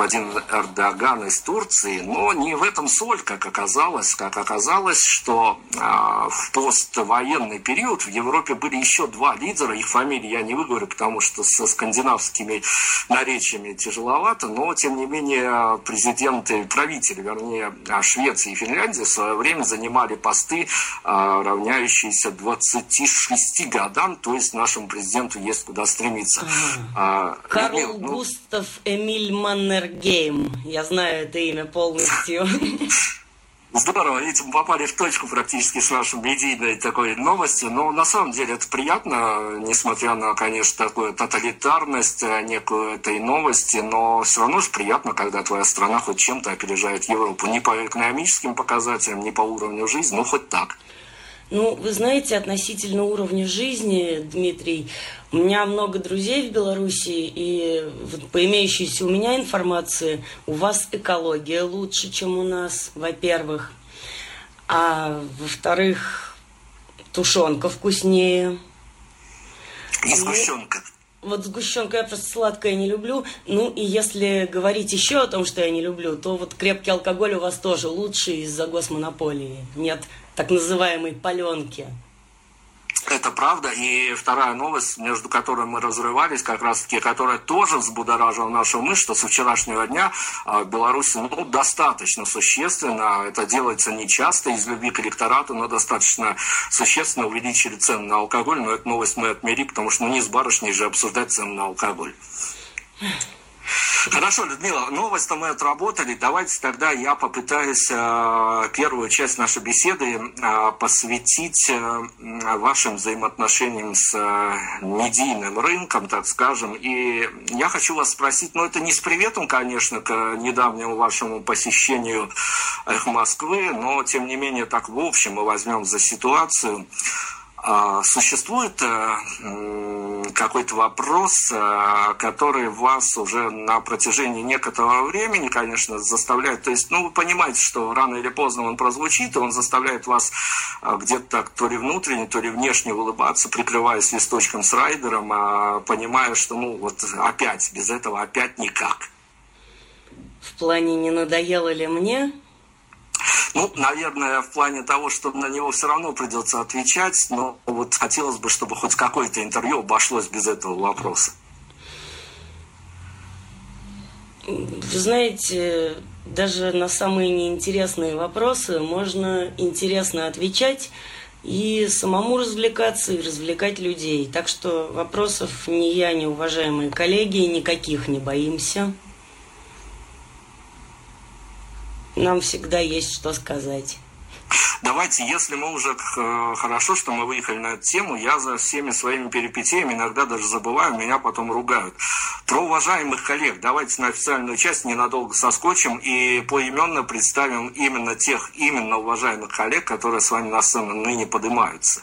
господин Эрдоган из Турции, но не в этом соль, как оказалось. Как оказалось, что э, в поствоенный период в Европе были еще два лидера, их фамилии я не выговорю, потому что со скандинавскими наречиями тяжеловато, но тем не менее президенты, правители, вернее, Швеции и Финляндии в свое время занимали посты, э, равняющиеся 26 годам, то есть нашему президенту есть куда стремиться. А, Карл ну... Густав Эмиль Маннергейм. Я знаю это имя полностью. Здорово, видите, попали в точку практически с нашей медийной такой новостью, но на самом деле это приятно, несмотря на, конечно, такую тоталитарность э, некую этой новости, но все равно же приятно, когда твоя страна хоть чем-то опережает Европу, не по экономическим показателям, не по уровню жизни, ну хоть так. Ну, вы знаете, относительно уровня жизни, Дмитрий, у меня много друзей в Беларуси, и по имеющейся у меня информации, у вас экология лучше, чем у нас, во-первых. А во-вторых, тушенка вкуснее. И сгущенка. Ну, вот сгущенка я просто сладкое не люблю. Ну и если говорить еще о том, что я не люблю, то вот крепкий алкоголь у вас тоже лучше из-за госмонополии. Нет так называемой паленки. Это правда. И вторая новость, между которой мы разрывались, как раз-таки, которая тоже взбудоражила нашу мысль, что со вчерашнего дня а, в Беларуси ну, достаточно существенно, это делается не часто из любви к электорату, но достаточно существенно увеличили цены на алкоголь. Но эту новость мы отмели, потому что ну, не с барышней же обсуждать цены на алкоголь. Хорошо, Людмила, новость-то мы отработали. Давайте тогда я попытаюсь э, первую часть нашей беседы э, посвятить э, вашим взаимоотношениям с медийным рынком, так скажем. И я хочу вас спросить, ну это не с приветом, конечно, к недавнему вашему посещению Москвы, но тем не менее так в общем мы возьмем за ситуацию. А, существует э, какой-то вопрос, э, который вас уже на протяжении некоторого времени, конечно, заставляет, то есть, ну, вы понимаете, что рано или поздно он прозвучит, и он заставляет вас э, где-то так то ли внутренне, то ли внешне улыбаться, прикрываясь листочком с райдером, а понимая, что, ну, вот опять, без этого опять никак. В плане не надоело ли мне? Ну, наверное, в плане того, что на него все равно придется отвечать, но вот хотелось бы, чтобы хоть какое-то интервью обошлось без этого вопроса. Вы знаете, даже на самые неинтересные вопросы можно интересно отвечать и самому развлекаться, и развлекать людей. Так что вопросов ни я, ни уважаемые коллеги никаких не боимся. Нам всегда есть что сказать. Давайте, если мы уже э, хорошо, что мы выехали на эту тему, я за всеми своими перипетиями иногда даже забываю, меня потом ругают. Про уважаемых коллег, давайте на официальную часть ненадолго соскочим и поименно представим именно тех именно уважаемых коллег, которые с вами на сцену ныне поднимаются.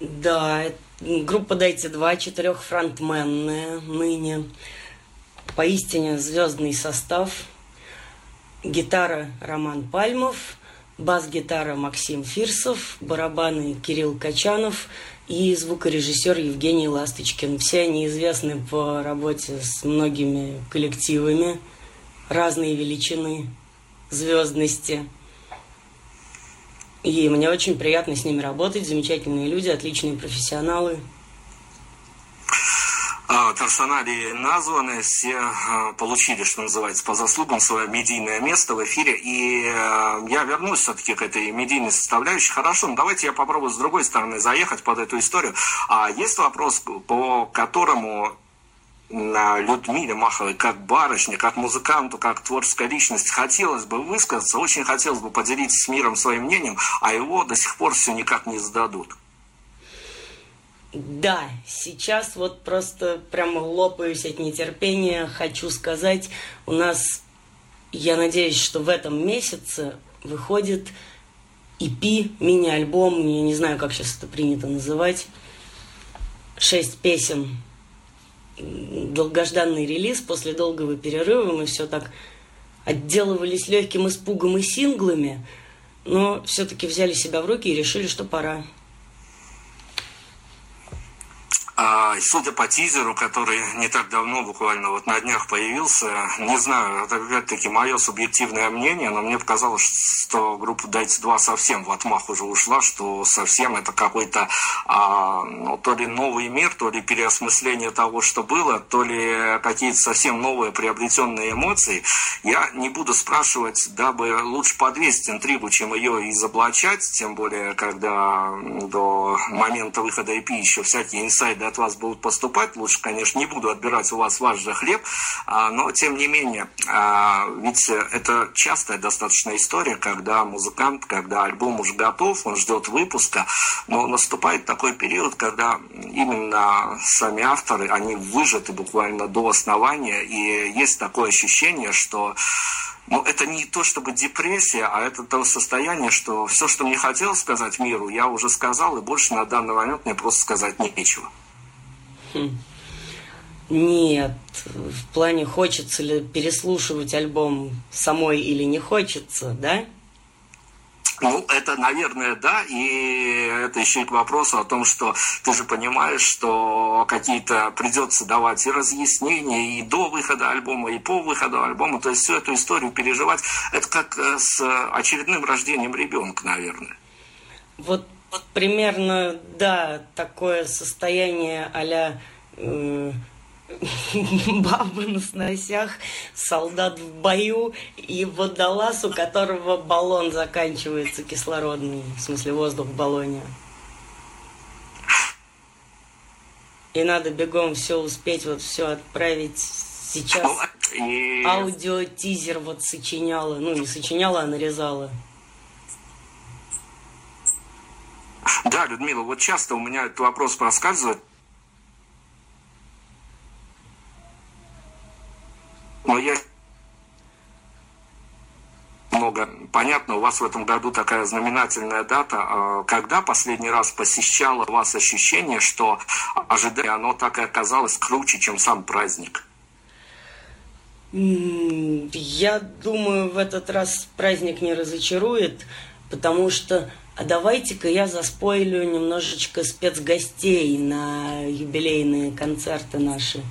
Да, группа Дайте два, четырехфронтменная ныне. Поистине звездный состав – гитара Роман Пальмов, бас-гитара Максим Фирсов, барабаны Кирилл Качанов и звукорежиссер Евгений Ласточкин. Все они известны по работе с многими коллективами разной величины, звездности. И мне очень приятно с ними работать, замечательные люди, отличные профессионалы – а, персоналии названы, все а, получили, что называется, по заслугам свое медийное место в эфире. И а, я вернусь все-таки к этой медийной составляющей. Хорошо, ну давайте я попробую с другой стороны заехать под эту историю. А есть вопрос, по которому на Людмиле Маховой как барышне, как музыканту, как творческая личность хотелось бы высказаться, очень хотелось бы поделиться с миром своим мнением, а его до сих пор все никак не сдадут. Да, сейчас вот просто прямо лопаюсь от нетерпения. Хочу сказать, у нас, я надеюсь, что в этом месяце выходит EP, мини-альбом, я не знаю, как сейчас это принято называть, шесть песен. Долгожданный релиз после долгого перерыва. Мы все так отделывались легким испугом и синглами, но все-таки взяли себя в руки и решили, что пора. Ой, судя по тизеру, который не так давно, буквально вот на днях появился, не знаю, это опять-таки мое субъективное мнение, но мне показалось, что группа Дайте 2 совсем в отмах уже ушла, что совсем это какой-то а, ну, то ли новый мир, то ли переосмысление того, что было, то ли какие-то совсем новые приобретенные эмоции. Я не буду спрашивать, дабы лучше подвесить интригу, чем ее изоблачать, тем более, когда до момента выхода EP еще всякие инсайды от вас будут поступать. Лучше, конечно, не буду отбирать у вас ваш же хлеб, а, но тем не менее, а, ведь это частая достаточно история, когда музыкант, когда альбом уже готов, он ждет выпуска, но наступает такой период, когда именно сами авторы, они выжаты буквально до основания, и есть такое ощущение, что ну, это не то чтобы депрессия, а это то состояние, что все, что мне хотел сказать миру, я уже сказал, и больше на данный момент мне просто сказать нечего. Хм. Нет, в плане хочется ли переслушивать альбом самой или не хочется, да? Ну, это, наверное, да, и это еще и к вопросу о том, что ты же понимаешь, что какие-то придется давать и разъяснения и до выхода альбома, и по выходу альбома, то есть всю эту историю переживать, это как э, с очередным рождением ребенка, наверное. Вот примерно, да, такое состояние а-ля э, бабы на сносях, солдат в бою и водолаз, у которого баллон заканчивается кислородный, в смысле воздух в баллоне. И надо бегом все успеть, вот все отправить сейчас. Аудио-тизер вот сочиняла, ну не сочиняла, а нарезала. Да, Людмила, вот часто у меня этот вопрос проскальзывает, Но я много. Понятно, у вас в этом году такая знаменательная дата. А когда последний раз посещало вас ощущение, что ожидание, оно так и оказалось круче, чем сам праздник? Я думаю, в этот раз праздник не разочарует, потому что а давайте-ка я заспойлю немножечко спецгостей на юбилейные концерты наши.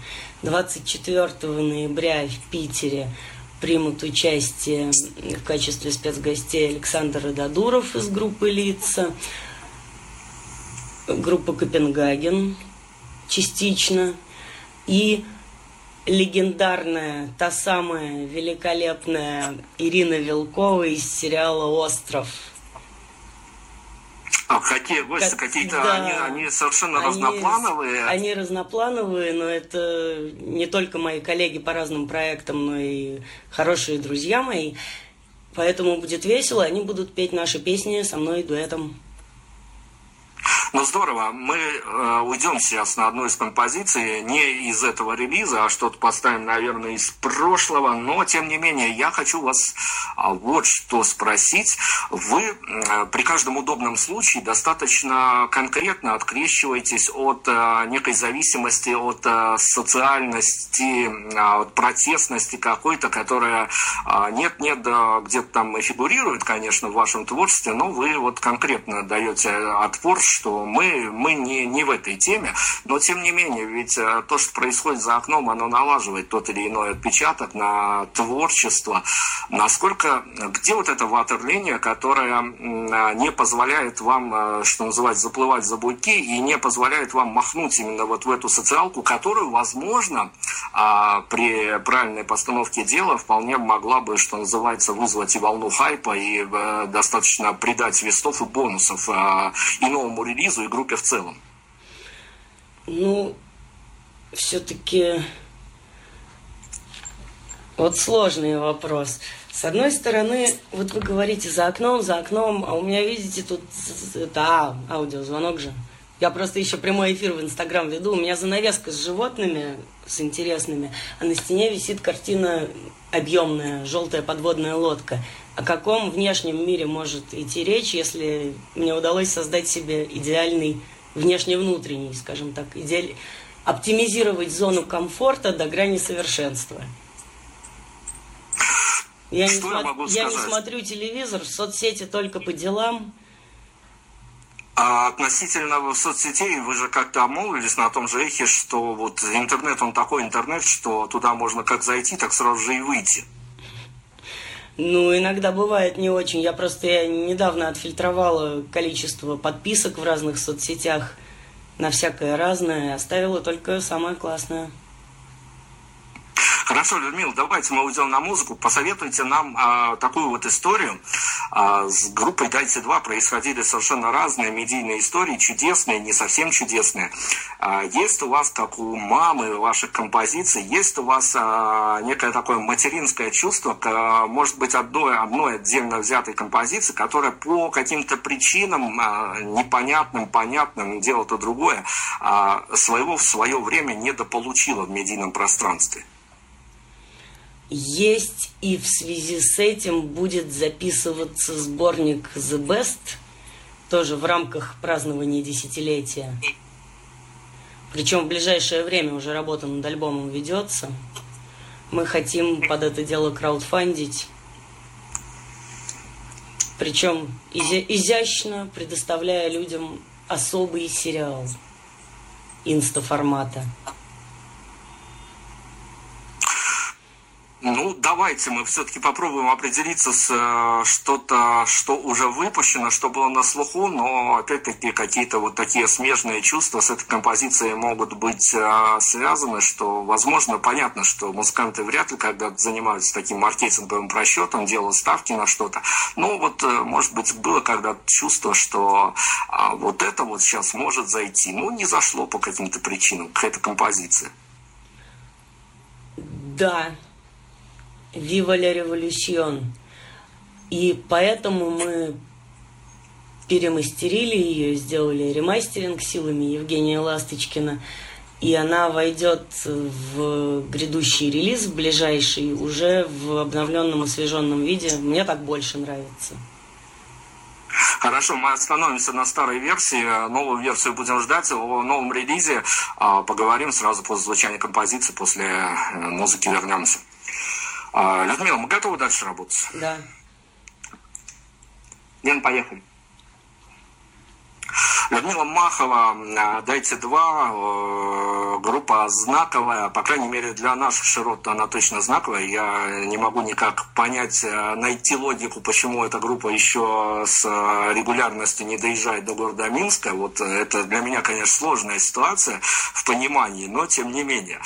24 ноября в Питере примут участие в качестве спецгостей Александр Рададуров из группы «Лица», группа «Копенгаген» частично, и легендарная, та самая великолепная Ирина Вилкова из сериала «Остров». А какие гости как, какие-то, да, они, они совершенно они, разноплановые. Они разноплановые, но это не только мои коллеги по разным проектам, но и хорошие друзья мои. Поэтому будет весело, они будут петь наши песни со мной дуэтом. Ну здорово, мы э, уйдем сейчас на одну из композиций, не из этого релиза, а что-то поставим, наверное, из прошлого, но тем не менее я хочу вас а, вот что спросить. Вы э, при каждом удобном случае достаточно конкретно открещиваетесь от э, некой зависимости, от э, социальности, э, от протестности какой-то, которая э, нет-нет, да, где-то там фигурирует, конечно, в вашем творчестве, но вы вот конкретно даете отпор, что мы, мы не, не в этой теме, но тем не менее, ведь э, то, что происходит за окном, оно налаживает тот или иной отпечаток на творчество. Насколько, где вот эта ватерлиния, которая не позволяет вам, э, что называется, заплывать за буйки и не позволяет вам махнуть именно вот в эту социалку, которую, возможно, а, при правильной постановке дела вполне могла бы, что называется, вызвать и волну хайпа, и э, достаточно придать свистов и бонусов и новому релизу, релизу и группе в целом? Ну, все-таки вот сложный вопрос. С одной стороны, вот вы говорите за окном, за окном, а у меня, видите, тут, да, аудиозвонок же. Я просто еще прямой эфир в Инстаграм веду. У меня занавеска с животными, с интересными, а на стене висит картина объемная, желтая подводная лодка. О каком внешнем мире может идти речь, если мне удалось создать себе идеальный внешне-внутренний, скажем так, идеаль... оптимизировать зону комфорта до грани совершенства. Я, не, смо... я, я не смотрю телевизор, в соцсети только по делам. А относительно соцсетей, вы же как-то обмолвились на том же эхе, что вот интернет, он такой интернет, что туда можно как зайти, так сразу же и выйти. Ну, иногда бывает не очень. Я просто я недавно отфильтровала количество подписок в разных соцсетях на всякое разное, оставила только самое классное. Хорошо, Людмила, давайте мы уйдем на музыку. Посоветуйте нам а, такую вот историю. А, с группой «Дайте два» происходили совершенно разные медийные истории, чудесные, не совсем чудесные. А, есть у вас, как у мамы ваших композиций, есть у вас а, некое такое материнское чувство, а, может быть, одной, одной отдельно взятой композиции, которая по каким-то причинам а, непонятным, понятным, дело-то другое, а, своего в свое время недополучила в медийном пространстве есть, и в связи с этим будет записываться сборник The Best, тоже в рамках празднования десятилетия. Причем в ближайшее время уже работа над альбомом ведется. Мы хотим под это дело краудфандить. Причем изя- изящно предоставляя людям особый сериал инста-формата. Ну, давайте мы все-таки попробуем определиться с э, что-то, что уже выпущено, что было на слуху, но опять-таки какие-то вот такие смежные чувства с этой композицией могут быть э, связаны, что, возможно, понятно, что музыканты вряд ли когда занимаются таким маркетинговым просчетом, делают ставки на что-то. Ну, вот, э, может быть, было когда-то чувство, что а, вот это вот сейчас может зайти. Ну, не зашло по каким-то причинам к этой композиции. Да, Viva la Revolution. И поэтому мы перемастерили ее, сделали ремастеринг силами Евгения Ласточкина. И она войдет в грядущий релиз, в ближайший, уже в обновленном, освеженном виде. Мне так больше нравится. Хорошо, мы остановимся на старой версии, новую версию будем ждать, о новом релизе а, поговорим сразу после звучания композиции, после э, музыки вернемся. А, Людмила, мы готовы дальше работать? Да. Лен, поехали. Людмила Махова, а, «Дайте два», э, группа знаковая, по крайней мере для наших широт она точно знаковая. Я не могу никак понять, э, найти логику, почему эта группа еще с регулярностью не доезжает до города Минска. Вот это для меня, конечно, сложная ситуация в понимании, но тем не менее.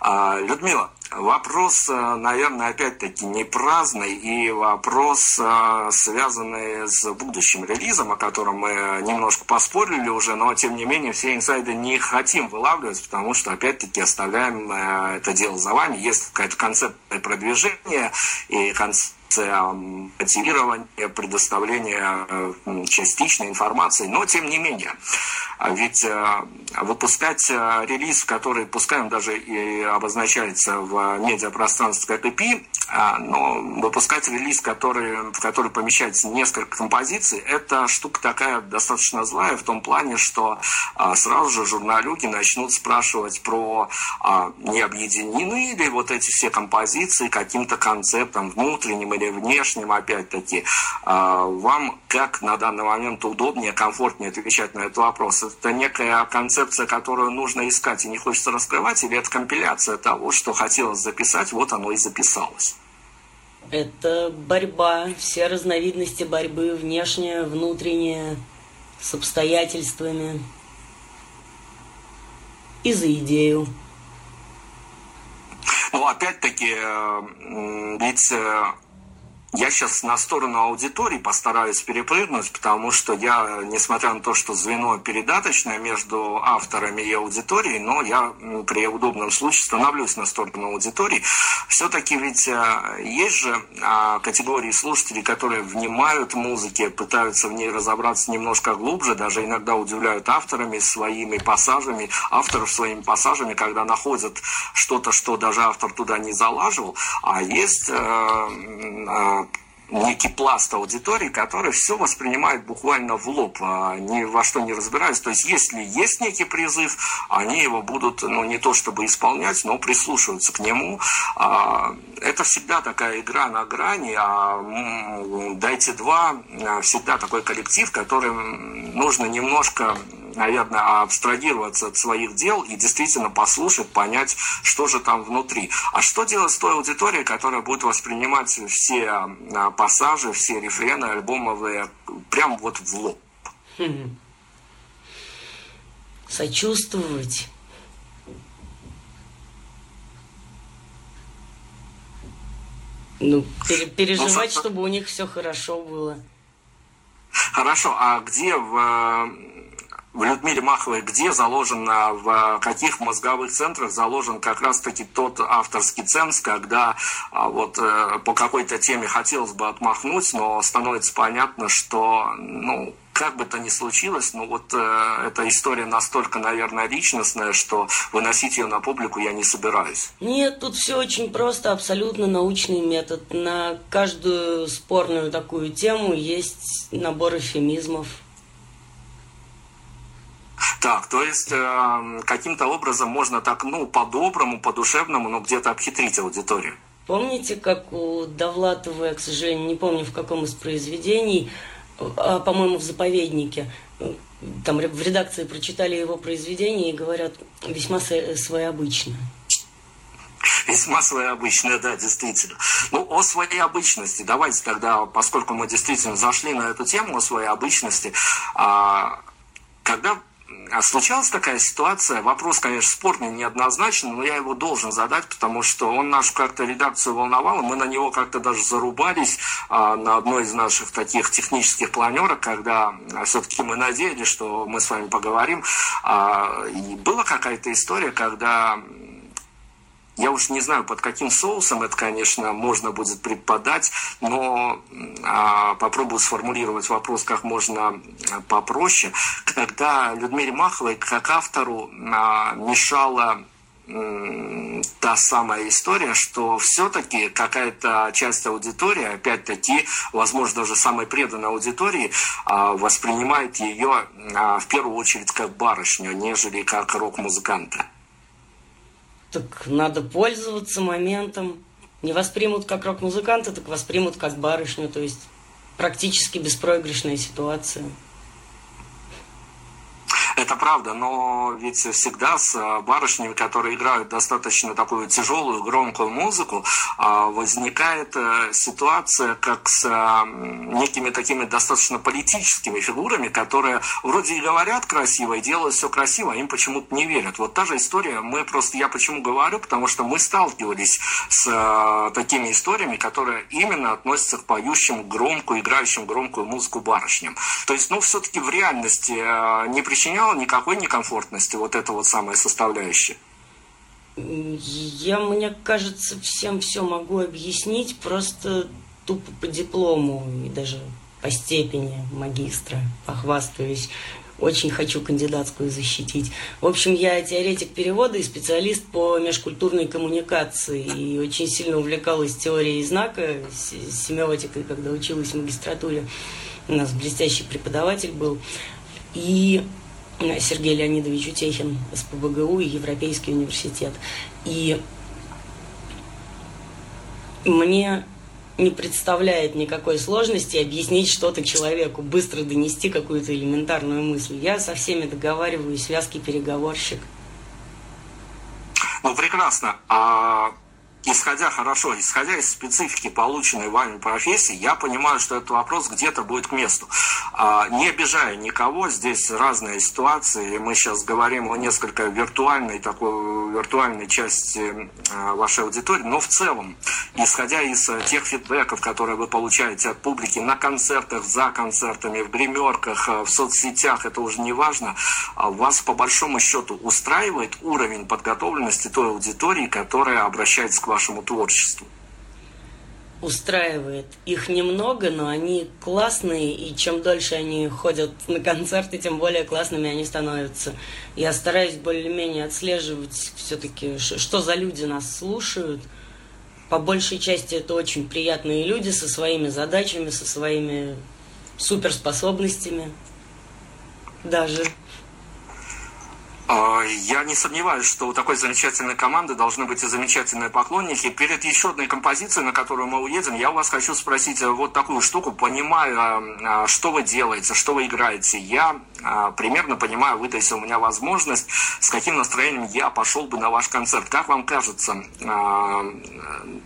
А, Людмила, Вопрос, э, наверное, опять-таки не праздный, и вопрос, э, связанный с будущим релизом, о котором мы немножко поспорили уже, но тем не менее все инсайды не хотим вылавливать, потому что опять-таки оставляем э, это дело за вами. Есть какая-то концепция продвижения и концепция мотивирования, предоставления частичной информации, но тем не менее. А ведь выпускать релиз, который, пускай он даже и обозначается в медиапространстве как EP, а, но выпускать релиз, который, в который помещается несколько композиций, это штука такая достаточно злая в том плане, что а, сразу же журналюги начнут спрашивать про не объединены ли вот эти все композиции каким-то концептом внутренним или внешним, опять-таки. Вам как на данный момент удобнее, комфортнее отвечать на этот вопрос? Это некая концепция, которую нужно искать и не хочется раскрывать, или это компиляция того, что хотелось записать, вот оно и записалось? Это борьба, все разновидности борьбы, внешняя, внутренняя, с обстоятельствами и за идею. Ну, опять-таки, э, ведь э, я сейчас на сторону аудитории постараюсь перепрыгнуть, потому что я, несмотря на то, что звено передаточное между авторами и аудиторией, но я при удобном случае становлюсь на сторону аудитории. Все-таки ведь э, есть же а, категории слушателей, которые внимают музыке, пытаются в ней разобраться немножко глубже, даже иногда удивляют авторами своими пассажами, авторов своими пассажами, когда находят что-то, что даже автор туда не залаживал. А есть э, э, некий пласт аудитории, который все воспринимает буквально в лоб, а ни во что не разбираясь. То есть, если есть некий призыв, они его будут, ну, не то чтобы исполнять, но прислушиваться к нему. А, это всегда такая игра на грани, а «Дайте два» всегда такой коллектив, который нужно немножко наверное, абстрагироваться от своих дел и действительно послушать, понять, что же там внутри. А что делать с той аудиторией, которая будет воспринимать все а, пассажи, все рефрены альбомовые прям вот в лоб? Сочувствовать. Ну, переживать, ну, чтобы у них все хорошо было. Хорошо, а где в в Людмиле Маховой, где заложен, в каких мозговых центрах заложен как раз-таки тот авторский ценз, когда а, вот э, по какой-то теме хотелось бы отмахнуть, но становится понятно, что, ну, как бы то ни случилось, но вот э, эта история настолько, наверное, личностная, что выносить ее на публику я не собираюсь. Нет, тут все очень просто, абсолютно научный метод. На каждую спорную такую тему есть набор эфемизмов. Так, то есть э, каким-то образом можно так, ну, по-доброму, по-душевному, но где-то обхитрить аудиторию. Помните, как у Довлатова, я, к сожалению, не помню в каком из произведений, а, по-моему, в «Заповеднике», там в редакции прочитали его произведение и говорят, весьма своеобычно. Весьма своеобычное, да, действительно. Ну, о своей обычности. Давайте тогда, поскольку мы действительно зашли на эту тему о своей обычности, а, когда а случалась такая ситуация, вопрос, конечно, спорный, неоднозначный, но я его должен задать, потому что он нашу как-то редакцию волновал, мы на него как-то даже зарубались а, на одной из наших таких технических планерок, когда а, все-таки мы надеялись, что мы с вами поговорим. А, и была какая-то история, когда я уж не знаю, под каким соусом это, конечно, можно будет преподать, но а, попробую сформулировать вопрос как можно а, попроще. Когда Людмиле Маховой, как автору, а, мешала та самая история, что все-таки какая-то часть аудитории, опять-таки, возможно, даже самой преданной аудитории, а, воспринимает ее в первую очередь как барышню, нежели как рок-музыканта. Так надо пользоваться моментом. Не воспримут как рок-музыканта, так воспримут как барышню. То есть практически беспроигрышная ситуация. Правда, но ведь всегда с э, барышнями, которые играют достаточно такую тяжелую, громкую музыку, а, возникает э, ситуация, как с э, некими такими достаточно политическими фигурами, которые вроде и говорят красиво, и делают все красиво, а им почему-то не верят. Вот та же история, мы просто, я почему говорю, потому что мы сталкивались с такими историями, которые именно относятся к поющим громкую, играющим громкую музыку барышням. То есть, ну, все-таки в реальности не причинял причиняло никакой некомфортности вот эта вот самая составляющая? Я, мне кажется, всем все могу объяснить, просто тупо по диплому и даже по степени магистра похвастаюсь. Очень хочу кандидатскую защитить. В общем, я теоретик перевода и специалист по межкультурной коммуникации. И очень сильно увлекалась теорией знака, семиотикой, когда училась в магистратуре. У нас блестящий преподаватель был. И Сергей Леонидович Утехин, СПБГУ и Европейский университет. И мне не представляет никакой сложности объяснить что-то человеку, быстро донести какую-то элементарную мысль. Я со всеми договариваюсь, вязкий переговорщик. Ну, прекрасно. А исходя хорошо, исходя из специфики полученной вами профессии, я понимаю, что этот вопрос где-то будет к месту. А, не обижая никого, здесь разные ситуации. Мы сейчас говорим о несколько виртуальной, такой виртуальной части а, вашей аудитории, но в целом, исходя из тех фидбэков, которые вы получаете от публики на концертах, за концертами, в гримерках, в соцсетях, это уже не важно, а вас по большому счету устраивает уровень подготовленности той аудитории, которая обращается к вам вашему творчеству? устраивает. Их немного, но они классные, и чем дольше они ходят на концерты, тем более классными они становятся. Я стараюсь более-менее отслеживать все-таки, что за люди нас слушают. по большей части это очень приятные люди со своими задачами, со своими суперспособностями даже. А, я не сомневаюсь, что у такой замечательной команды должны быть и замечательные поклонники. Перед еще одной композицией, на которую мы уедем, я у вас хочу спросить э, вот такую штуку. Понимаю, а, что вы делаете, что вы играете. Я примерно понимаю, выдайся у меня возможность, с каким настроением я пошел бы на ваш концерт. Как вам кажется,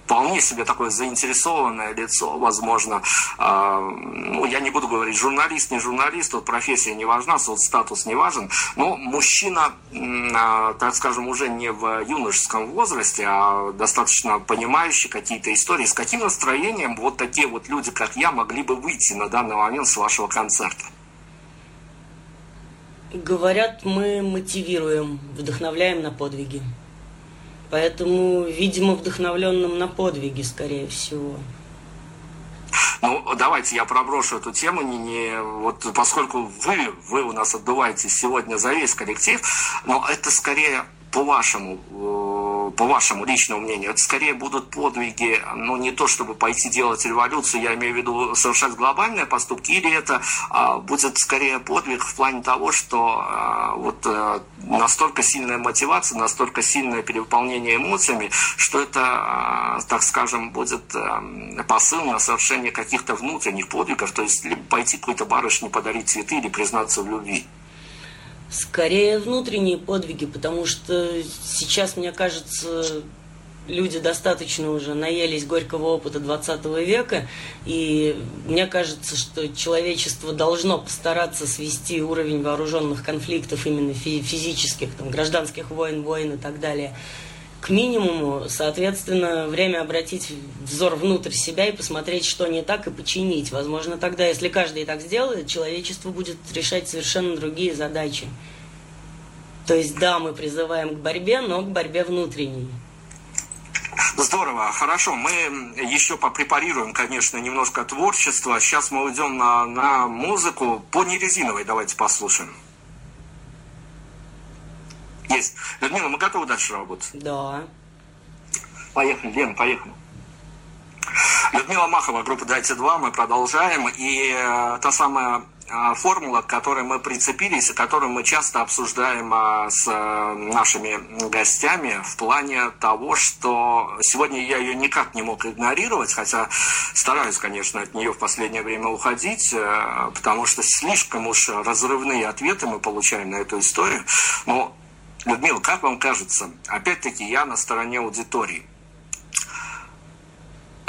вполне себе такое заинтересованное лицо, возможно, ну, я не буду говорить журналист, не журналист, тут профессия не важна, соцстатус не важен, но мужчина а, так скажем, уже не в юношеском возрасте, а достаточно понимающий какие-то истории, с каким настроением вот такие вот люди, как я, могли бы выйти на данный момент с вашего концерта? Говорят, мы мотивируем, вдохновляем на подвиги. Поэтому, видимо, вдохновленным на подвиги, скорее всего. Ну, давайте я проброшу эту тему, не, не, вот поскольку вы, вы у нас отдуваетесь сегодня за весь коллектив, но это скорее по-вашему, э, по вашему личному мнению, это скорее будут подвиги, ну, не то, чтобы пойти делать революцию, я имею в виду совершать глобальные поступки, или это а, будет скорее подвиг в плане того, что а, вот а, настолько сильная мотивация, настолько сильное перевыполнение эмоциями, что это, а, так скажем, будет а, посыл на совершение каких-то внутренних подвигов, то есть либо пойти какой-то барышне подарить цветы или признаться в любви. Скорее внутренние подвиги, потому что сейчас, мне кажется, люди достаточно уже наелись горького опыта 20 века, и мне кажется, что человечество должно постараться свести уровень вооруженных конфликтов, именно физических, там, гражданских войн, войн и так далее, к минимуму, соответственно, время обратить взор внутрь себя и посмотреть, что не так, и починить. Возможно, тогда, если каждый так сделает, человечество будет решать совершенно другие задачи. То есть, да, мы призываем к борьбе, но к борьбе внутренней. Здорово, хорошо. Мы еще попрепарируем, конечно, немножко творчества. Сейчас мы уйдем на, на музыку по нерезиновой. Давайте послушаем. Есть. Людмила, мы готовы дальше работать? Да. Поехали, Лен, поехали. Людмила Махова, группа «Дайте два», мы продолжаем. И э, та самая э, формула, к которой мы прицепились, и которую мы часто обсуждаем э, с э, нашими гостями в плане того, что сегодня я ее никак не мог игнорировать, хотя стараюсь, конечно, от нее в последнее время уходить, э, потому что слишком уж разрывные ответы мы получаем на эту историю. Но Людмила, как вам кажется, опять-таки я на стороне аудитории.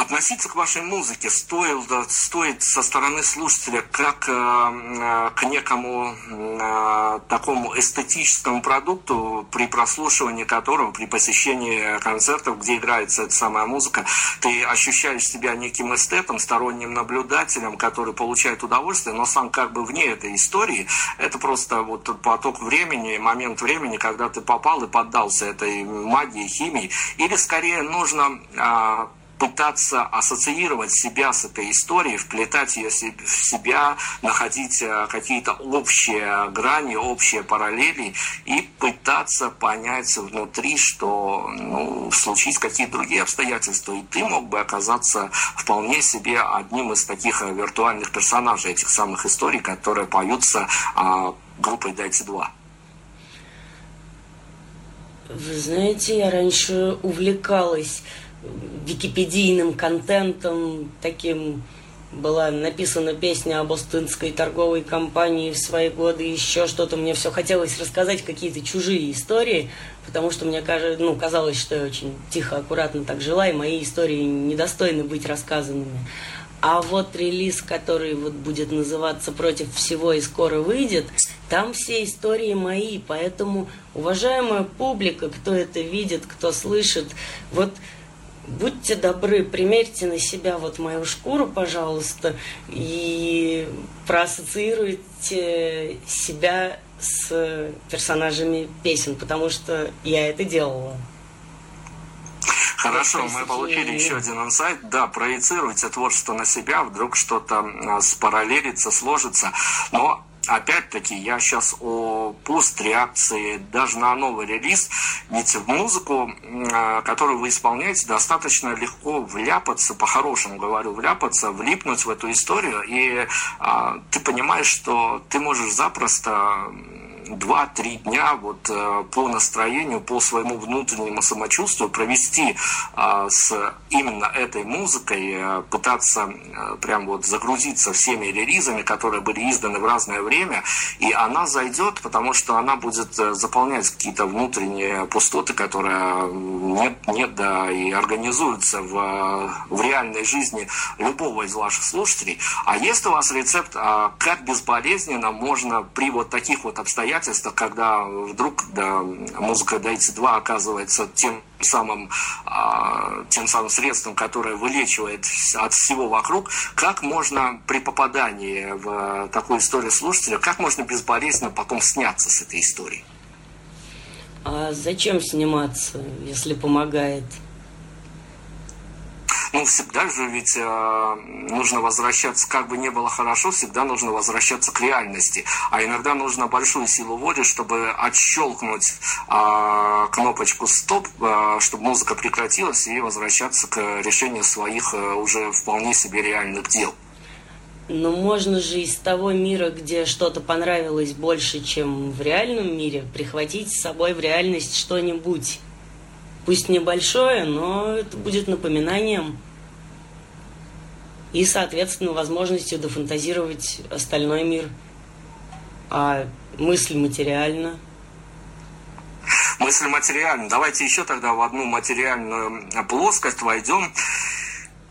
Относиться к вашей музыке стоит, стоит со стороны слушателя как э, к некому э, такому эстетическому продукту, при прослушивании которого, при посещении концертов, где играется эта самая музыка, ты ощущаешь себя неким эстетом, сторонним наблюдателем, который получает удовольствие, но сам как бы вне этой истории. Это просто вот поток времени, момент времени, когда ты попал и поддался этой магии, химии. Или скорее нужно а, пытаться ассоциировать себя с этой историей, вплетать ее в себя, находить э, какие-то общие грани, общие параллели и пытаться понять внутри, что ну, случись какие-то другие обстоятельства, и ты мог бы оказаться вполне себе одним из таких э, виртуальных персонажей этих самых историй, которые поются а, группой «Дайте два». Вы знаете, я раньше увлекалась википедийным контентом, таким была написана песня об Остинской торговой компании в свои годы, еще что-то. Мне все хотелось рассказать какие-то чужие истории, потому что мне кажется, ну, казалось, что я очень тихо, аккуратно так жила, и мои истории недостойны быть рассказанными. А вот релиз, который вот будет называться «Против всего» и скоро выйдет, там все истории мои, поэтому, уважаемая публика, кто это видит, кто слышит, вот будьте добры, примерьте на себя вот мою шкуру, пожалуйста, и проассоциируйте себя с персонажами песен, потому что я это делала. Хорошо, мы получили еще один инсайт. Да, проецируйте творчество на себя, вдруг что-то спараллелится, сложится. Но опять-таки, я сейчас о постреакции даже на новый релиз, ведь в музыку, а, которую вы исполняете, достаточно легко вляпаться, по-хорошему говорю, вляпаться, влипнуть в эту историю, и а, ты понимаешь, что ты можешь запросто 2-3 дня вот э, по настроению, по своему внутреннему самочувствию провести а, с именно этой музыкой, э, пытаться э, прям вот загрузиться всеми релизами, которые были изданы в разное время, и она зайдет, потому что она будет заполнять какие-то внутренние пустоты, которые нет, нет, да, и организуются в, в реальной жизни любого из ваших слушателей. А есть у вас рецепт, а, как безболезненно можно при вот таких вот обстоятельствах обстоятельствах, когда вдруг да, музыка Дайте 2 оказывается тем самым, а, тем самым средством, которое вылечивает от всего вокруг, как можно при попадании в такую историю слушателя, как можно безболезненно потом сняться с этой историей? А зачем сниматься, если помогает? Ну, всегда же ведь э, нужно возвращаться, как бы не было хорошо, всегда нужно возвращаться к реальности. А иногда нужно большую силу воли, чтобы отщелкнуть э, кнопочку «стоп», э, чтобы музыка прекратилась и возвращаться к решению своих э, уже вполне себе реальных дел. Но можно же из того мира, где что-то понравилось больше, чем в реальном мире, прихватить с собой в реальность что-нибудь Пусть небольшое, но это будет напоминанием и, соответственно, возможностью дофантазировать остальной мир. А мысль материальна. Мысль материальна. Давайте еще тогда в одну материальную плоскость войдем.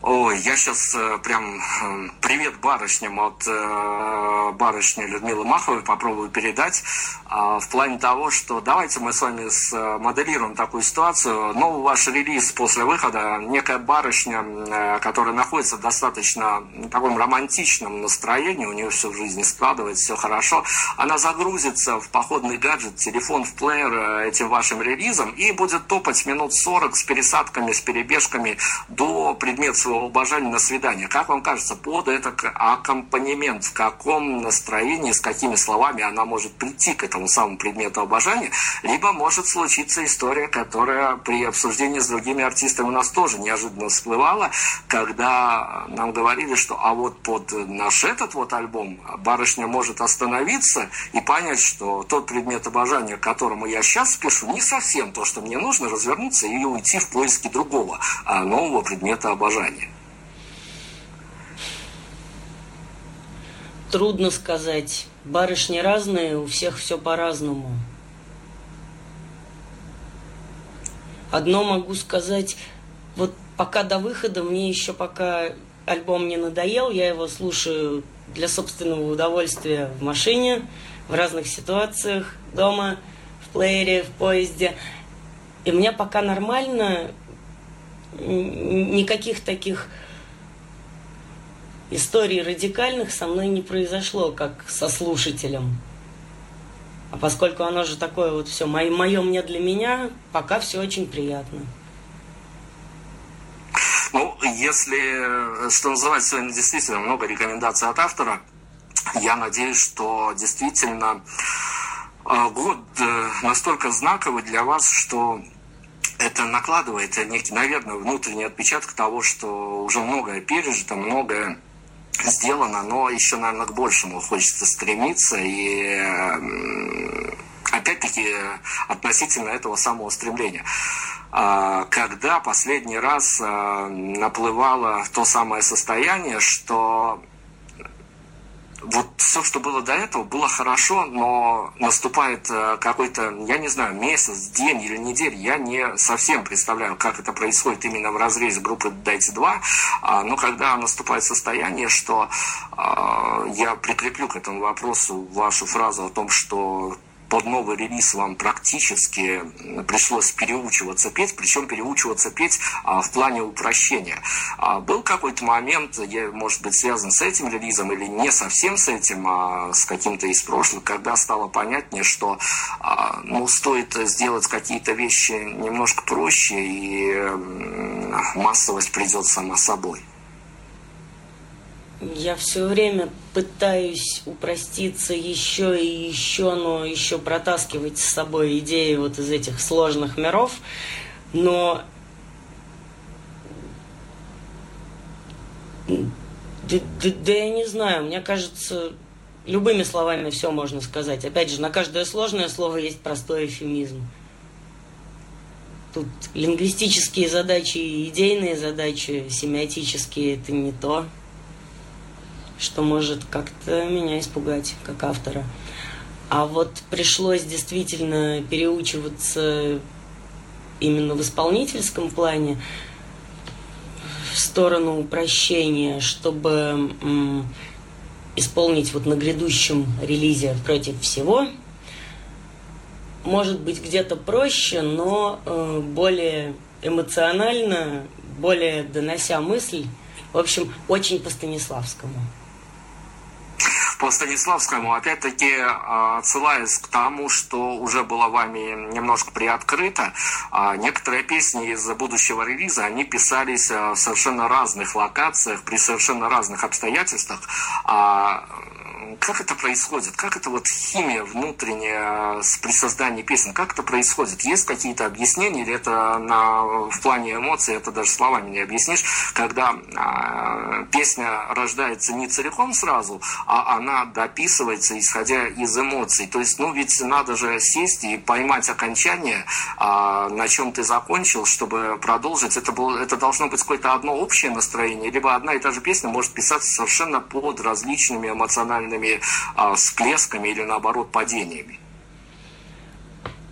Ой, я сейчас э, прям э, привет барышням от э, барышни Людмилы Маховой попробую передать э, в плане того, что давайте мы с вами смоделируем такую ситуацию. Новый ваш релиз после выхода, некая барышня, э, которая находится в достаточно таком романтичном настроении, у нее все в жизни складывается, все хорошо, она загрузится в походный гаджет, телефон в плеер э, этим вашим релизом и будет топать минут 40 с пересадками, с перебежками до предмета своего обожания на свидание. Как вам кажется, под этот аккомпанемент, в каком настроении, с какими словами она может прийти к этому самому предмету обожания, либо может случиться история, которая при обсуждении с другими артистами у нас тоже неожиданно всплывала, когда нам говорили, что а вот под наш этот вот альбом барышня может остановиться и понять, что тот предмет обожания, которому я сейчас пишу, не совсем то, что мне нужно, развернуться и уйти в поиски другого а нового предмета обожания. Трудно сказать. Барышни разные, у всех все по-разному. Одно могу сказать, вот пока до выхода, мне еще пока альбом не надоел, я его слушаю для собственного удовольствия в машине, в разных ситуациях, дома, в плеере, в поезде. И мне пока нормально, никаких таких историй радикальных со мной не произошло, как со слушателем. А поскольку оно же такое вот все мое, мое мне для меня, пока все очень приятно. Ну, если, что называется, сегодня действительно много рекомендаций от автора, я надеюсь, что действительно э, год э, настолько знаковый для вас, что это накладывает некий, наверное, внутренний отпечаток того, что уже многое пережито, многое сделано, но еще, наверное, к большему хочется стремиться. И опять-таки относительно этого самого стремления. А, когда последний раз а, наплывало то самое состояние, что вот все, что было до этого, было хорошо, но наступает э, какой-то, я не знаю, месяц, день или неделя, я не совсем представляю, как это происходит именно в разрезе группы «Дайте два», а, но когда наступает состояние, что а, я прикреплю к этому вопросу вашу фразу о том, что под новый релиз вам практически пришлось переучиваться петь, причем переучиваться петь а, в плане упрощения. А, был какой-то момент, я, может быть, связан с этим релизом или не совсем с этим, а с каким-то из прошлых, когда стало понятнее, что а, ну, стоит сделать какие-то вещи немножко проще, и массовость придет сама собой. Я все время пытаюсь упроститься еще и еще, но еще протаскивать с собой идеи вот из этих сложных миров. Но да, да, да я не знаю, мне кажется, любыми словами все можно сказать. Опять же, на каждое сложное слово есть простой эфемизм. Тут лингвистические задачи идейные задачи, семиотические – это не то что может как-то меня испугать, как автора. А вот пришлось действительно переучиваться именно в исполнительском плане в сторону упрощения, чтобы исполнить вот на грядущем релизе против всего. Может быть где-то проще, но э, более эмоционально, более донося мысль. В общем, очень по Станиславскому по Станиславскому, опять-таки отсылаясь к тому, что уже было вами немножко приоткрыто, а, некоторые песни из будущего релиза, они писались в совершенно разных локациях, при совершенно разных обстоятельствах. Как это происходит? Как это вот химия внутренняя при создании песен? Как это происходит? Есть какие-то объяснения или это на, в плане эмоций, это даже словами не объяснишь, когда а, песня рождается не целиком сразу, а она дописывается, исходя из эмоций. То есть, ну ведь надо же сесть и поймать окончание, а, на чем ты закончил, чтобы продолжить. Это, было, это должно быть какое-то одно общее настроение, либо одна и та же песня может писаться совершенно под различными эмоциональными такими а, всплесками или наоборот падениями.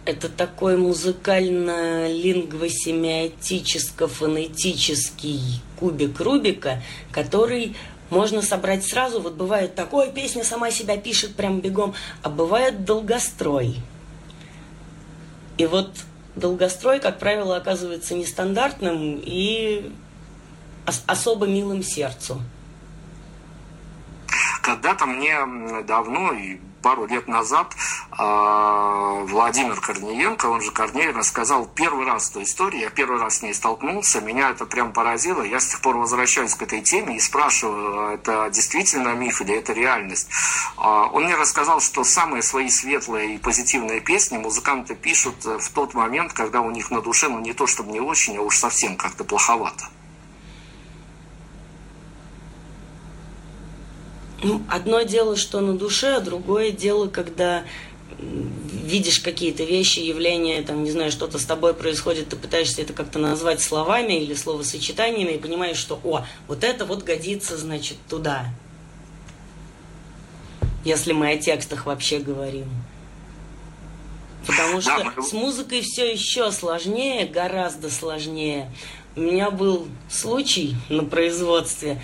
Это такой музыкально-лингвосемиотическо-фонетический кубик Рубика, который можно собрать сразу. Вот бывает такое, песня сама себя пишет прям бегом, а бывает долгострой. И вот долгострой, как правило, оказывается нестандартным и особо милым сердцу. Когда-то мне давно, и пару лет назад, а, Владимир Корниенко, он же Корней, рассказал первый раз эту историю, я первый раз с ней столкнулся, меня это прям поразило, я с тех пор возвращаюсь к этой теме и спрашиваю, это действительно миф или это реальность. А, он мне рассказал, что самые свои светлые и позитивные песни музыканты пишут в тот момент, когда у них на душе, ну не то чтобы не очень, а уж совсем как-то плоховато. Ну, одно дело, что на душе, а другое дело, когда видишь какие-то вещи, явления, там, не знаю, что-то с тобой происходит, ты пытаешься это как-то назвать словами или словосочетаниями и понимаешь, что, о, вот это вот годится, значит, туда. Если мы о текстах вообще говорим. Потому что с музыкой все еще сложнее, гораздо сложнее. У меня был случай на производстве.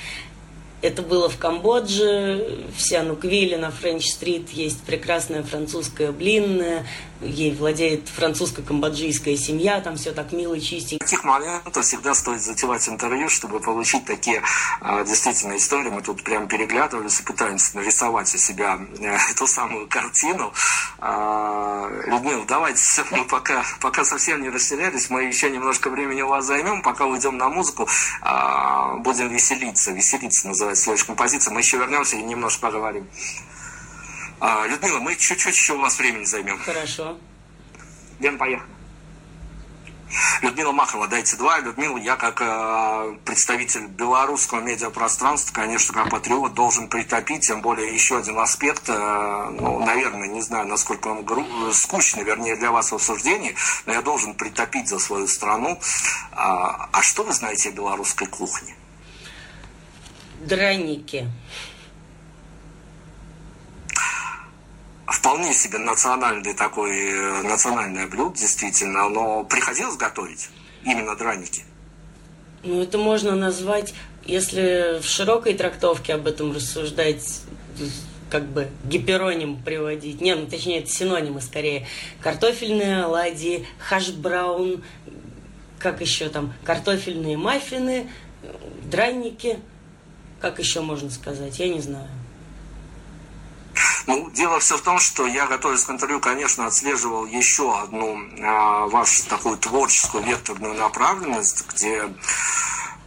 Это было в Камбодже, в Сиануквиле на Френч-стрит есть прекрасная французская блинная, ей владеет французско-камбоджийская семья, там все так мило, чистенько. В таких моментах всегда стоит затевать интервью, чтобы получить такие а, действительно истории. Мы тут прям переглядывались и пытаемся нарисовать у себя а, эту самую картину. А, Людмила, давайте мы пока, пока совсем не растерялись, мы еще немножко времени у вас займем, пока уйдем на музыку, а, будем веселиться. Веселиться называется следующая композиция. Мы еще вернемся и немножко поговорим. А, Людмила, мы чуть-чуть еще у вас времени займем. Хорошо. Лен, поехали. Людмила Махова, дайте два. Людмила, я как э, представитель белорусского медиапространства, конечно, как патриот, должен притопить, тем более еще один аспект, э, ну, наверное, не знаю, насколько он гру- скучный, вернее, для вас в обсуждении, но я должен притопить за свою страну. А, а что вы знаете о белорусской кухне? Драники. вполне себе национальный такой, э, национальное блюдо, действительно, но приходилось готовить именно драники. Ну, это можно назвать, если в широкой трактовке об этом рассуждать, как бы гипероним приводить. Не, ну точнее, это синонимы скорее. Картофельные оладьи, хаш-браун, как еще там, картофельные маффины, драники. Как еще можно сказать? Я не знаю. Ну, дело все в том, что я, готовясь к интервью, конечно, отслеживал еще одну а, вашу такую творческую векторную направленность, где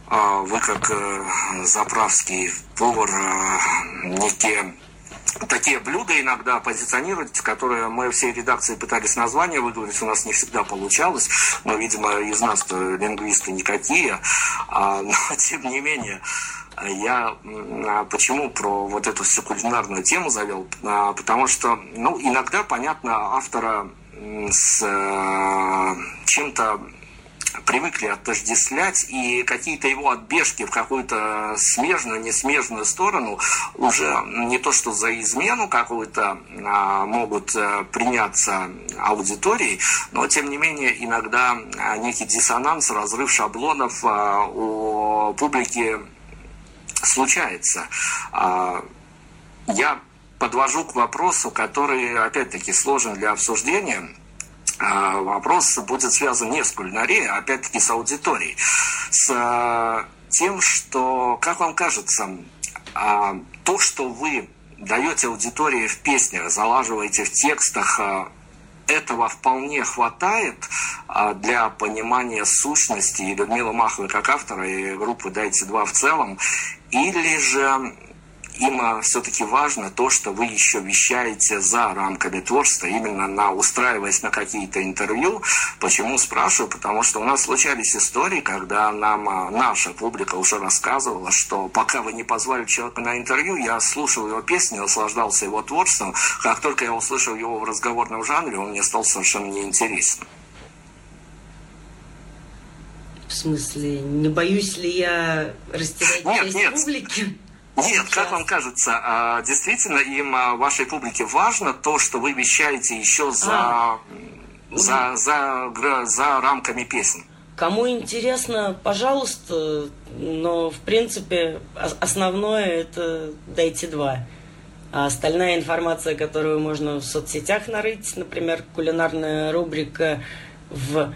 а, вы как э, заправский повар э, некие такие блюда иногда позиционировать, которые мы всей редакции пытались название выговорить, у нас не всегда получалось, но, видимо, из нас лингвисты никакие, а, но тем не менее, я а, почему про вот эту всю кулинарную тему завел? А, потому что, ну, иногда, понятно, автора с э, чем-то привыкли отождествлять, и какие-то его отбежки в какую-то смежную, несмежную сторону уже не то что за измену какую-то а, могут а, приняться аудиторией, но тем не менее иногда а, некий диссонанс, разрыв шаблонов а, у публики случается. А, я подвожу к вопросу, который, опять-таки, сложен для обсуждения – а, вопрос будет связан не с кулинарией, а опять-таки с аудиторией. С а, тем, что, как вам кажется, то, что вы даете аудитории в песнях, залаживаете в текстах, этого вполне хватает для понимания сущности и Людмилы Маховой как автора и группы «Дайте два» в целом, или же им а, все-таки важно то, что вы еще вещаете за рамками творчества, именно на, устраиваясь на какие-то интервью. Почему спрашиваю? Потому что у нас случались истории, когда нам а, наша публика уже рассказывала, что пока вы не позвали человека на интервью, я слушал его песни, наслаждался его творчеством. Как только я услышал его в разговорном жанре, он мне стал совершенно неинтересен. В смысле, не боюсь ли я растерять нет, часть нет. публики? Нет, как вам кажется, а, действительно им а, вашей публике важно то, что вы вещаете еще за, а. за, за, за, за рамками песен? Кому интересно, пожалуйста, но в принципе основное это дайте два. А остальная информация, которую можно в соцсетях нарыть, например, кулинарная рубрика в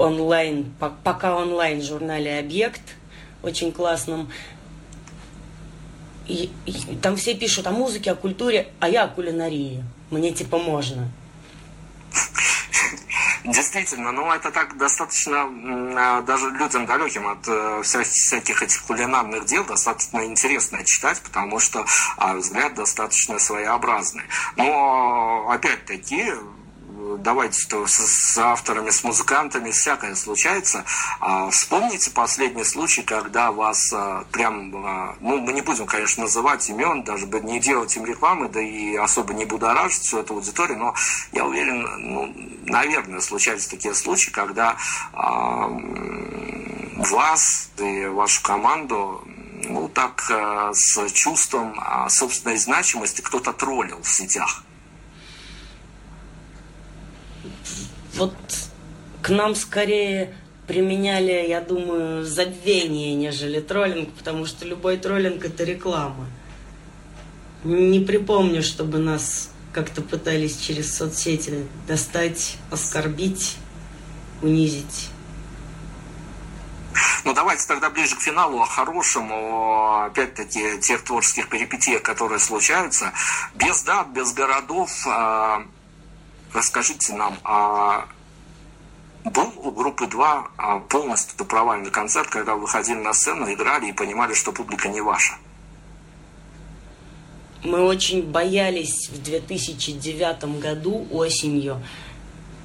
онлайн, пока онлайн журнале «Объект», очень классном, и, и там все пишут о музыке, о культуре, а я о кулинарии. Мне типа можно. Действительно, ну это так достаточно, а, даже людям далеким от э, всяких этих кулинарных дел, достаточно интересно читать, потому что а, взгляд достаточно своеобразный. Но опять-таки давайте с, с авторами, с музыкантами всякое случается. А, вспомните последний случай, когда вас а, прям, а, ну, мы не будем, конечно, называть имен, даже бы не делать им рекламы, да и особо не будоражить всю эту аудиторию, но я уверен, ну, наверное, случались такие случаи, когда а, вас и вашу команду ну, так с чувством собственной значимости кто-то троллил в сетях. Вот к нам скорее применяли, я думаю, забвение, нежели троллинг, потому что любой троллинг – это реклама. Не припомню, чтобы нас как-то пытались через соцсети достать, оскорбить, унизить. Ну, давайте тогда ближе к финалу о хорошем, о, опять-таки, тех творческих перипетиях, которые случаются. Без дат, без городов, а, Расскажите нам, а был у группы 2 а, полностью провальный концерт, когда вы выходили на сцену, играли и понимали, что публика не ваша? Мы очень боялись в 2009 году осенью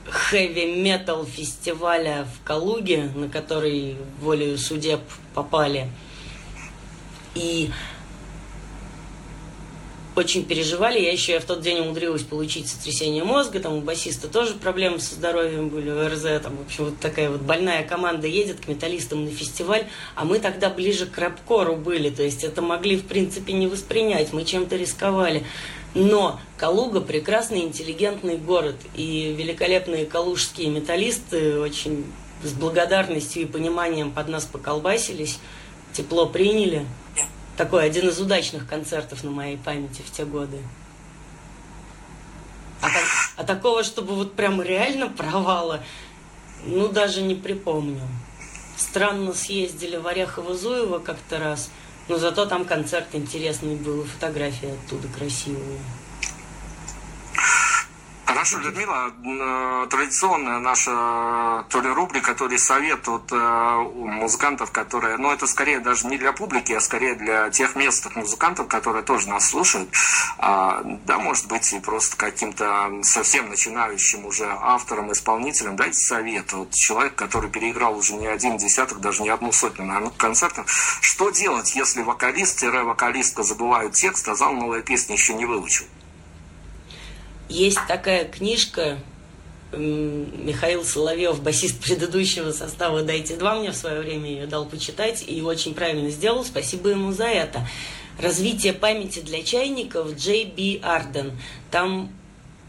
хэви-метал фестиваля в Калуге, на который волею судеб попали. И очень переживали. Я еще я в тот день умудрилась получить сотрясение мозга, там у басиста тоже проблемы со здоровьем были, в РЗ, там, в общем, вот такая вот больная команда едет к металлистам на фестиваль, а мы тогда ближе к рэпкору были, то есть это могли, в принципе, не воспринять, мы чем-то рисковали. Но Калуга прекрасный, интеллигентный город, и великолепные калужские металлисты очень с благодарностью и пониманием под нас поколбасились, тепло приняли такой один из удачных концертов на моей памяти в те годы. А, так, а такого, чтобы вот прям реально провала, ну даже не припомню. Странно съездили в Орехово-Зуево как-то раз, но зато там концерт интересный был, фотографии оттуда красивые. Хорошо, Людмила, э, традиционная наша то ли рубрика, то ли совет от э, музыкантов, которые, ну это скорее даже не для публики, а скорее для тех местных музыкантов, которые тоже нас слушают, а, да, может быть, и просто каким-то совсем начинающим уже автором, исполнителем, дайте совет. Вот человек, который переиграл уже не один десяток, даже не одну сотню, наверное, концертов, что делать, если вокалист-вокалистка забывают текст, а зал новая песня еще не выучил? Есть такая книжка Михаил Соловьев, басист предыдущего состава «Дайте два», мне в свое время ее дал почитать и очень правильно сделал, спасибо ему за это. «Развитие памяти для чайников» Джей Би Арден. Там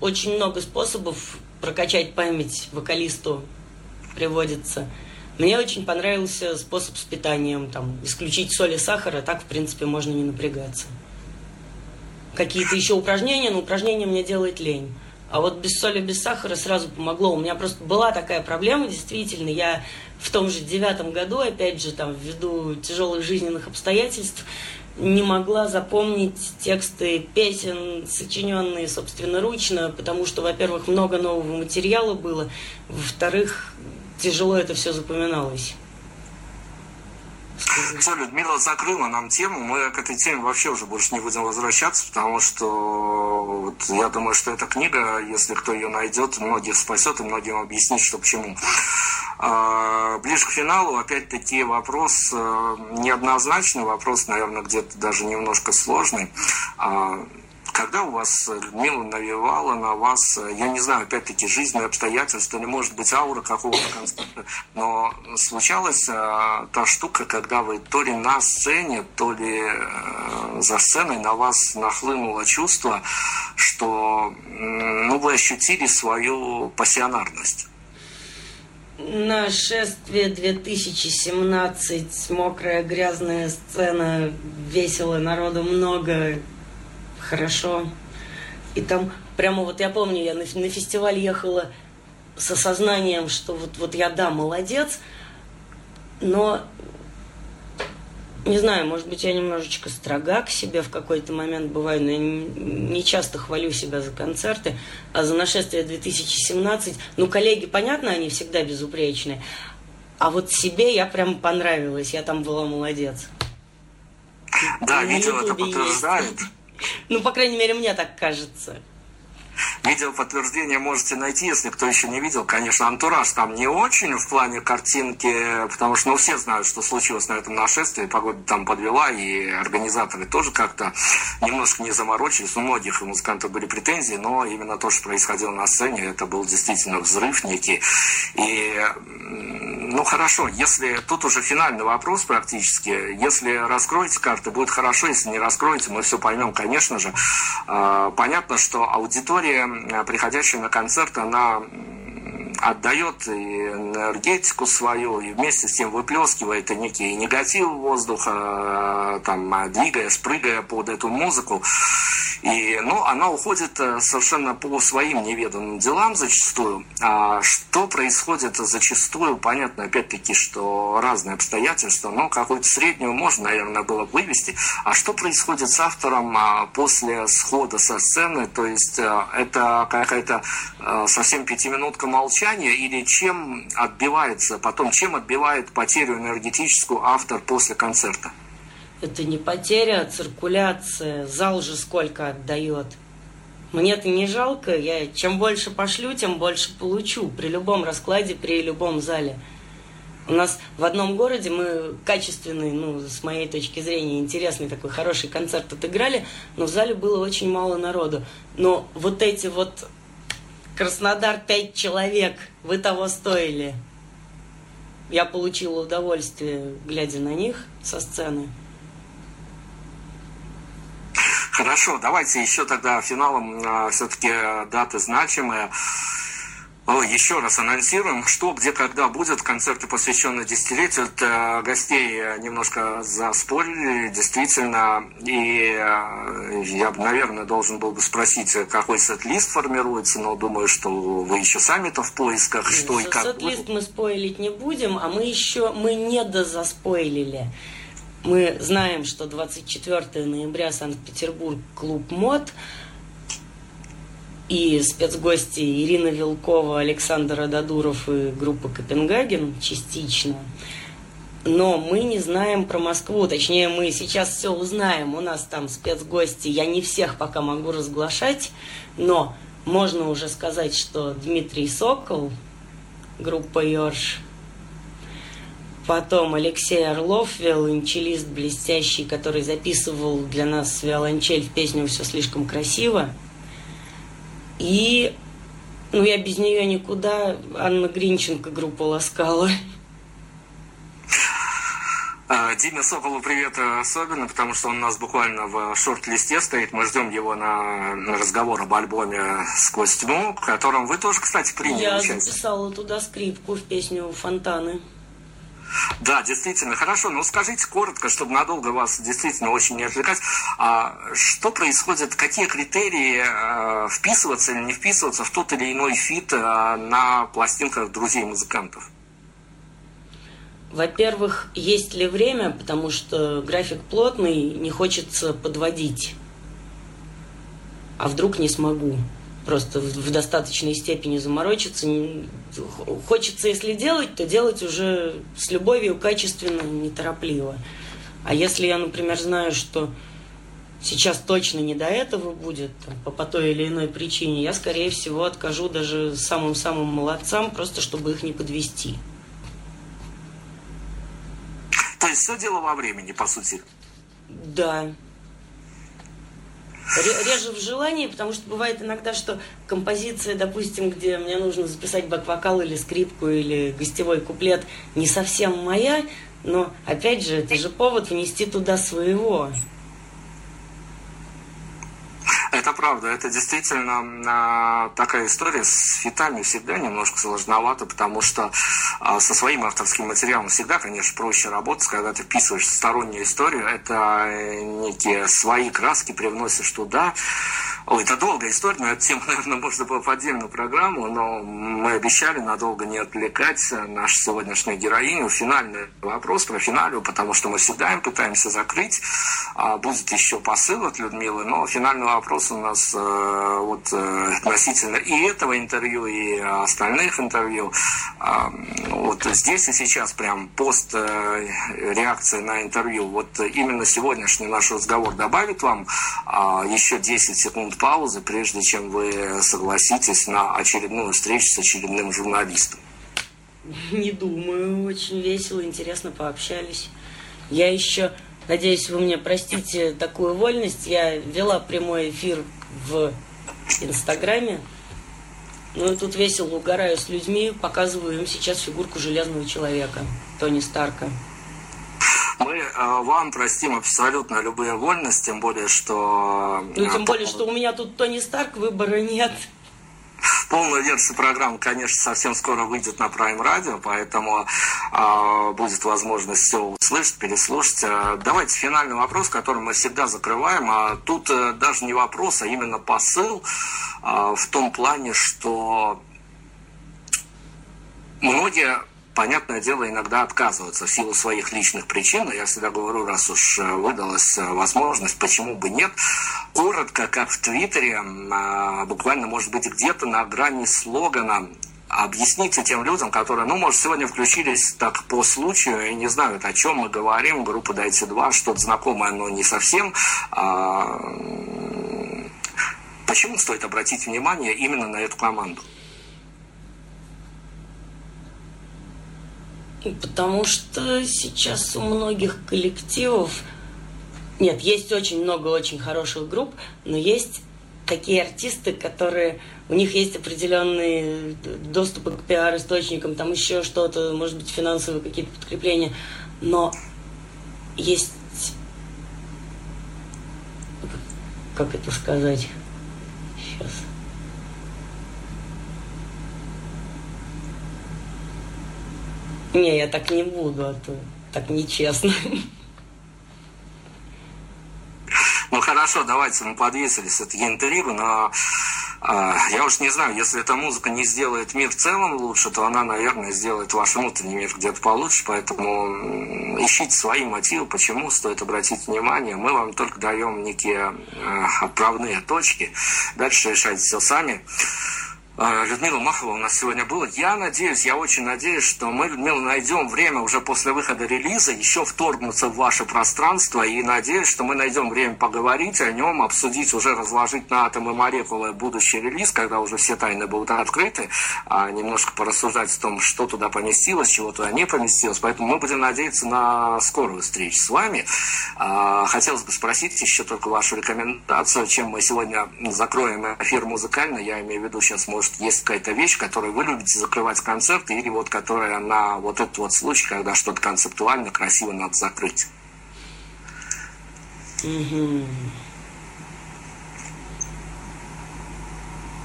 очень много способов прокачать память вокалисту приводится. Мне очень понравился способ с питанием, там, исключить соль и сахар, а так, в принципе, можно не напрягаться какие-то еще упражнения, но упражнения мне делать лень. А вот без соли, без сахара сразу помогло. У меня просто была такая проблема, действительно. Я в том же девятом году, опять же, там, ввиду тяжелых жизненных обстоятельств, не могла запомнить тексты песен, сочиненные собственноручно, потому что, во-первых, много нового материала было, во-вторых, тяжело это все запоминалось. Все, Людмила закрыла нам тему. Мы к этой теме вообще уже больше не будем возвращаться, потому что вот, я думаю, что эта книга, если кто ее найдет, многих спасет и многим объяснит, что почему. А, ближе к финалу, опять-таки, вопрос э, неоднозначный, вопрос, наверное, где-то даже немножко сложный. А, когда у вас Людмила навевала на вас, я не знаю, опять-таки, жизненные обстоятельства, или, может быть, аура какого-то концерта, но случалась а, та штука, когда вы то ли на сцене, то ли за сценой на вас нахлынуло чувство, что ну, вы ощутили свою пассионарность. Нашествие 2017, мокрая грязная сцена, весело, народу много, хорошо. И там прямо вот я помню, я на, на фестиваль ехала с осознанием, что вот, вот я, да, молодец, но не знаю, может быть, я немножечко строга к себе в какой-то момент бываю, но я не часто хвалю себя за концерты, а за нашествие 2017, ну, коллеги, понятно, они всегда безупречные, а вот себе я прям понравилась, я там была молодец. Да, видео это подтверждает. Есть. Ну, по крайней мере, мне так кажется. Видео подтверждение можете найти, если кто еще не видел. Конечно, антураж там не очень в плане картинки, потому что ну, все знают, что случилось на этом нашествии. Погода там подвела, и организаторы тоже как-то немножко не заморочились. У многих музыкантов были претензии, но именно то, что происходило на сцене, это был действительно взрыв некий. И ну хорошо, если тут уже финальный вопрос практически, если раскроете карты, будет хорошо, если не раскроете, мы все поймем, конечно же. А, понятно, что аудитория, приходящая на концерт, она отдает энергетику свою, и вместе с тем выплескивает некий негатив воздуха, там, двигая, спрыгая под эту музыку. И, ну, она уходит э, совершенно по своим неведанным делам зачастую. А что происходит зачастую, понятно, опять-таки, что разные обстоятельства, но какую-то среднюю можно, наверное, было бы вывести. А что происходит с автором а, после схода со сцены? То есть э, это какая-то э, совсем пятиминутка молчания или чем отбивается, потом чем отбивает потерю энергетическую автор после концерта? Это не потеря, а циркуляция. Зал же сколько отдает. Мне-то не жалко. Я чем больше пошлю, тем больше получу. При любом раскладе, при любом зале. У нас в одном городе мы качественный, ну, с моей точки зрения, интересный такой хороший концерт отыграли, но в зале было очень мало народу. Но вот эти вот Краснодар пять человек, вы того стоили. Я получила удовольствие, глядя на них со сцены. Хорошо, давайте еще тогда финалом а, все-таки даты значимые. Еще раз анонсируем, что, где, когда будет. Концерты, посвященные десятилетию. Это гостей немножко заспорили, действительно. И э, я, наверное, должен был бы спросить, какой сет-лист формируется, но думаю, что вы еще сами-то в поисках, что и как Сет-лист мы спойлить не будем, а мы еще, мы не дозаспойлили. Мы знаем, что 24 ноября Санкт-Петербург, клуб МОД. И спецгости Ирина Вилкова, Александр Ададуров и группа Копенгаген частично. Но мы не знаем про Москву, точнее мы сейчас все узнаем, у нас там спецгости, я не всех пока могу разглашать, но можно уже сказать, что Дмитрий Сокол, группа Йорш, потом Алексей Орлов, виолончелист блестящий, который записывал для нас виолончель в песню «Все слишком красиво», и, ну, я без нее никуда, Анна Гринченко группа «Ласкала». А, Диме Соколу привет особенно, потому что он у нас буквально в шорт-листе стоит. Мы ждем его на разговор об альбоме «Сквозь тьму», в котором вы тоже, кстати, приняли Я участие. записала туда скрипку в песню «Фонтаны». Да, действительно, хорошо. Но скажите коротко, чтобы надолго вас действительно очень не отвлекать. А что происходит, какие критерии э, вписываться или не вписываться в тот или иной фит э, на пластинках друзей-музыкантов? Во-первых, есть ли время, потому что график плотный, не хочется подводить. А вдруг не смогу? Просто в, достаточной степени заморочиться. Хочется, если делать, то делать уже с любовью, качественно, неторопливо. А если я, например, знаю, что сейчас точно не до этого будет, там, по, по той или иной причине, я, скорее всего, откажу даже самым-самым молодцам, просто чтобы их не подвести. То есть все дело во времени, по сути. Да. Реже в желании, потому что бывает иногда, что композиция, допустим, где мне нужно записать бэк-вокал или скрипку или гостевой куплет, не совсем моя, но опять же, это же повод внести туда своего. Это правда, это действительно такая история с фитами всегда немножко сложновато, потому что а, со своим авторским материалом всегда, конечно, проще работать, когда ты вписываешь стороннюю историю, это э, некие свои краски привносишь туда, Ой, это долгая история, но эту тему, наверное, можно было в отдельную программу, но мы обещали надолго не отвлекать нашу сегодняшнюю героиню. Финальный вопрос про финалю, потому что мы всегда им пытаемся закрыть. А будет еще посыл от Людмилы, но финальный вопрос у нас э, вот э, относительно и этого интервью, и остальных интервью. Э, вот здесь и сейчас прям пост э, реакция на интервью. Вот именно сегодняшний наш разговор добавит вам э, еще 10 секунд паузы, прежде чем вы согласитесь на очередную встречу с очередным журналистом? Не думаю. Очень весело, интересно пообщались. Я еще, надеюсь, вы мне простите такую вольность. Я вела прямой эфир в Инстаграме. Ну и тут весело угораю с людьми, показываю им сейчас фигурку Железного Человека, Тони Старка. Мы э, вам простим абсолютно любые вольности, тем более, что... Ну, тем э, более, что у меня тут Тони Старк, выбора нет. Полная версия программы, конечно, совсем скоро выйдет на Prime Radio, поэтому э, будет возможность все услышать, переслушать. Э, давайте финальный вопрос, который мы всегда закрываем. А тут э, даже не вопрос, а именно посыл э, в том плане, что многие понятное дело, иногда отказываются в силу своих личных причин. Я всегда говорю, раз уж э, выдалась э, возможность, почему бы нет. Коротко, как в Твиттере, а, буквально, может быть, где-то на грани слогана объясните тем людям, которые, ну, может, сегодня включились так по случаю и не знают, о чем мы говорим, группа Дайте 2, что-то знакомое, но не совсем. А, почему стоит обратить внимание именно на эту команду? Потому что сейчас у многих коллективов... Нет, есть очень много очень хороших групп, но есть такие артисты, которые... У них есть определенные доступы к пиар-источникам, там еще что-то, может быть, финансовые какие-то подкрепления. Но есть... Как это сказать? Сейчас... Не, я так не буду, а то так нечестно. Ну хорошо, давайте мы подвесили все-таки интервью, но А, я уж не знаю, если эта музыка не сделает мир в целом лучше, то она, наверное, сделает ваш внутренний мир где-то получше. Поэтому ищите свои мотивы, почему стоит обратить внимание. Мы вам только даем некие э, отправные точки. Дальше решайте все сами. А, Людмила Махова у нас сегодня была. Я надеюсь, я очень надеюсь, что мы, Людмила, найдем время уже после выхода релиза еще вторгнуться в ваше пространство и надеюсь, что мы найдем время поговорить о нем, обсудить, уже разложить на атомы молекулы будущий релиз, когда уже все тайны будут открыты, а немножко порассуждать о том, что туда поместилось, чего туда не поместилось. Поэтому мы будем надеяться на скорую встречу с вами. А, хотелось бы спросить еще только вашу рекомендацию, чем мы сегодня закроем эфир музыкально. Я имею в виду сейчас, может, может, есть какая-то вещь, которую вы любите закрывать концерты, или вот которая на вот этот вот случай, когда что-то концептуально красиво надо закрыть.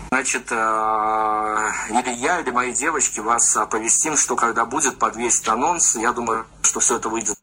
Значит, э, или я, или мои девочки вас оповестим, что когда будет подвесить анонс, я думаю, что все это выйдет